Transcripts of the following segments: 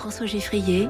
François Geffrier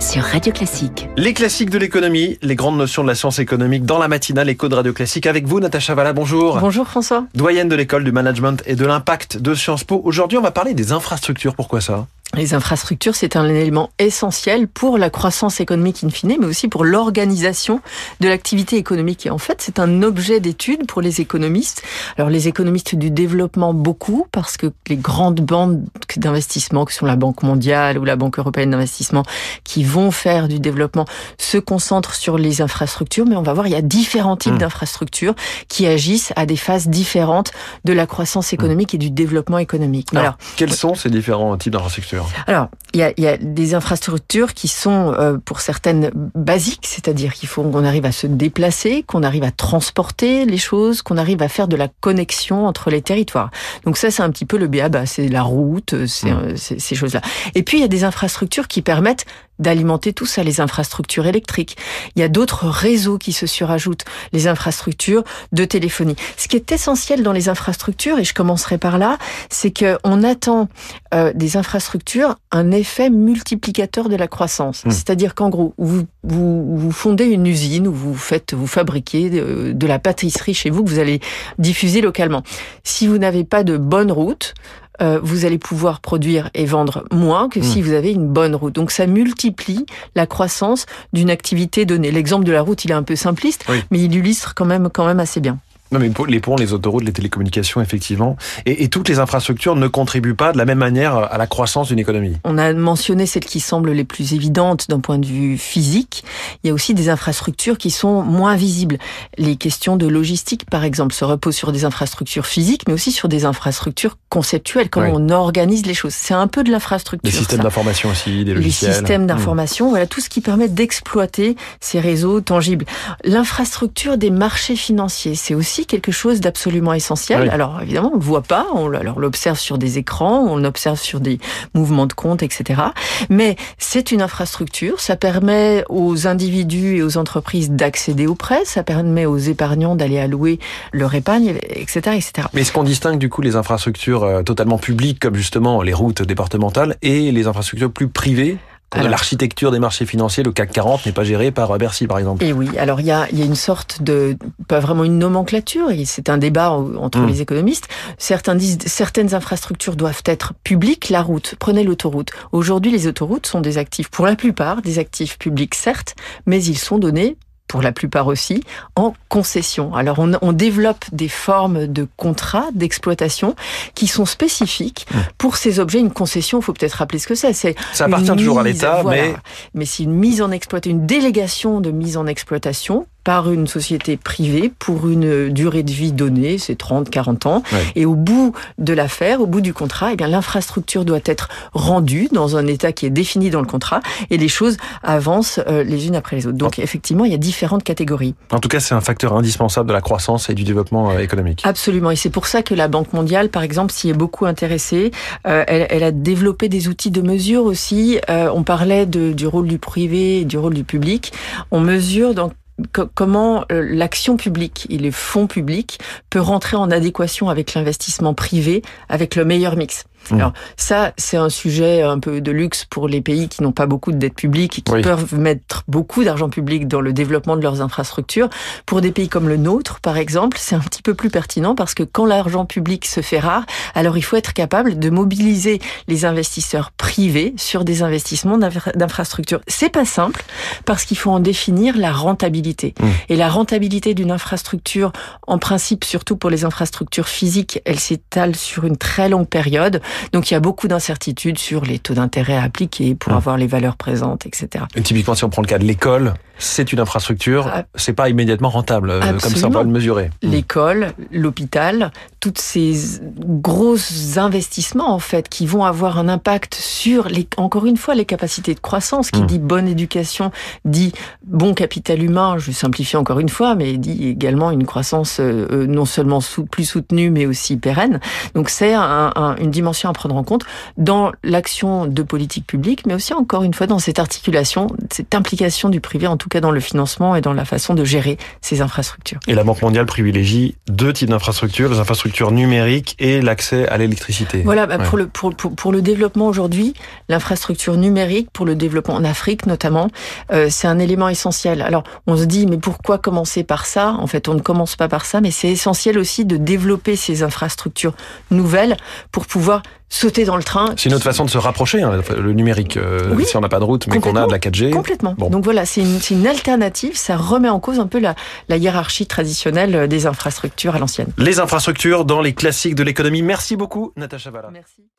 sur Radio Classique. Les classiques de l'économie, les grandes notions de la science économique dans la matinale Éco de Radio Classique avec vous, Natacha Valla. Bonjour. Bonjour François. Doyenne de l'école du management et de l'impact de Sciences Po. Aujourd'hui, on va parler des infrastructures. Pourquoi ça? Les infrastructures, c'est un élément essentiel pour la croissance économique in fine, mais aussi pour l'organisation de l'activité économique. Et en fait, c'est un objet d'étude pour les économistes. Alors, les économistes du développement, beaucoup, parce que les grandes banques d'investissement, que sont la Banque mondiale ou la Banque européenne d'investissement, qui vont faire du développement, se concentrent sur les infrastructures. Mais on va voir, il y a différents types mmh. d'infrastructures qui agissent à des phases différentes de la croissance économique et du développement économique. Alors, quels sont ces différents types d'infrastructures? Alors, il y a, des infrastructures qui sont euh, pour certaines basiques, c'est-à-dire qu'il faut qu'on arrive à se déplacer, qu'on arrive à transporter les choses, qu'on arrive à faire de la connexion entre les territoires. Donc ça, c'est un petit peu le BABA, c'est la route, c'est mmh. ces choses-là. Et puis, il y a des infrastructures qui permettent d'alimenter tout ça, les infrastructures électriques. Il y a d'autres réseaux qui se surajoutent, les infrastructures de téléphonie. Ce qui est essentiel dans les infrastructures, et je commencerai par là, c'est qu'on attend euh, des infrastructures un effet multiplicateur de la croissance. Mmh. C'est-à-dire qu'en gros, vous, vous, vous, fondez une usine où vous faites, vous fabriquez de, de la pâtisserie chez vous que vous allez diffuser localement. Si vous n'avez pas de bonne route, euh, vous allez pouvoir produire et vendre moins que si hmm. vous avez une bonne route. Donc ça multiplie la croissance d'une activité donnée. L'exemple de la route, il est un peu simpliste, mais il illustre quand même, quand même assez bien. Non, mais les ponts, les autoroutes, les télécommunications, effectivement, et, et, toutes les infrastructures ne contribuent pas de la même manière à la croissance d'une économie. On a mentionné celles qui semblent les plus évidentes d'un point de vue physique. Il y a aussi des infrastructures qui sont moins visibles. Les questions de logistique, par exemple, se reposent sur des infrastructures physiques, mais aussi sur des infrastructures conceptuelles, comment on organise les choses. C'est un peu de l'infrastructure. Les systèmes d'information aussi, des logiciels. Les systèmes hmm. d'information, voilà, tout ce qui permet d'exploiter ces réseaux tangibles. L'infrastructure des marchés financiers, c'est aussi quelque chose d'absolument essentiel. Alors évidemment, on le voit pas, on l'observe sur des écrans, on l'observe sur des mouvements de compte, etc. Mais c'est une infrastructure, ça permet aux individus et aux entreprises d'accéder aux prêts, ça permet aux épargnants d'aller allouer leur épargne, etc., etc. Mais est-ce qu'on distingue du coup les infrastructures euh, totalement publiques, comme justement les routes départementales, et les infrastructures plus privées L'architecture des marchés financiers, le CAC 40 n'est pas géré par Bercy, par exemple. Et oui, alors il y a, y a une sorte de, pas vraiment une nomenclature, et c'est un débat entre hmm. les économistes. Certains disent certaines infrastructures doivent être publiques. La route, prenez l'autoroute. Aujourd'hui, les autoroutes sont des actifs, pour la plupart, des actifs publics, certes, mais ils sont donnés pour la plupart aussi, en concession. Alors on, on développe des formes de contrats d'exploitation qui sont spécifiques mmh. pour ces objets. Une concession, il faut peut-être rappeler ce que c'est. C'est ça appartient toujours à l'État, mais mais c'est une mise en exploitation, une délégation de mise en exploitation par une société privée pour une durée de vie donnée, c'est 30, 40 ans. Et au bout de l'affaire, au bout du contrat, eh bien, l'infrastructure doit être rendue dans un état qui est défini dans le contrat et les choses avancent euh, les unes après les autres. Donc, effectivement, il y a différentes catégories. En tout cas, c'est un facteur indispensable de la croissance et du développement euh, économique. Absolument. Et c'est pour ça que la Banque mondiale, par exemple, s'y est beaucoup intéressée. Euh, elle, elle, a développé des outils de mesure aussi. on parlait de, du rôle du privé et du rôle du public. On mesure comment euh, l'action publique et les fonds publics peut rentrer en adéquation avec l'investissement privé avec le meilleur mix. Mmh. Alors ça, c'est un sujet un peu de luxe pour les pays qui n'ont pas beaucoup de dettes publiques et qui peuvent mettre beaucoup d'argent public dans le développement de leurs infrastructures. Pour des pays comme le nôtre, par exemple, c'est un petit peu plus pertinent parce que quand l'argent public se fait rare, alors il faut être capable de mobiliser les investisseurs privés sur des investissements d'infrastructures. C'est pas simple parce qu'il faut en définir la rentabilité. Mmh. Et la rentabilité d'une infrastructure, en principe, surtout pour les infrastructures physiques, elle s'étale sur une très longue période. Donc il y a beaucoup d'incertitudes sur les taux d'intérêt à appliquer pour mmh. avoir les valeurs présentes, etc. Et typiquement, si on prend le cas de l'école, c'est une infrastructure, ah. c'est pas immédiatement rentable, euh, comme ça on va le mesurer. Mmh. L'école, l'hôpital, toutes ces gros investissements en fait qui vont avoir un impact sur les, encore une fois, les capacités de croissance. Qui mmh. dit bonne éducation dit bon capital humain. Je simplifie encore une fois, mais dit également une croissance euh, euh, non seulement plus soutenue mais aussi pérenne. Donc c'est un, une dimension à prendre en compte dans l'action de politique publique, mais aussi encore une fois dans cette articulation, cette implication du privé, en tout cas dans le financement et dans la façon de gérer ces infrastructures. Et la Banque mondiale privilégie deux types d'infrastructures, les infrastructures numériques et l'accès à l'électricité. Voilà, bah, pour, le, pour, pour, pour, le développement aujourd'hui, l'infrastructure numérique, pour le développement en Afrique notamment, euh, c'est un élément essentiel. Alors on se dit, mais pourquoi commencer par ça? En fait, on ne commence pas par ça, mais c'est essentiel aussi de développer ces infrastructures nouvelles pour pouvoir sauter dans le train. C'est une autre façon de se rapprocher, hein, le numérique, euh, si on n'a pas de route, mais qu'on a de la 4G. Complètement. Donc voilà, c'est une, une, alternative, ça remet en cause un peu la, la hiérarchie traditionnelle des infrastructures à l'ancienne. Les infrastructures dans les classiques de l'économie. Merci beaucoup, Natacha Valla. Merci.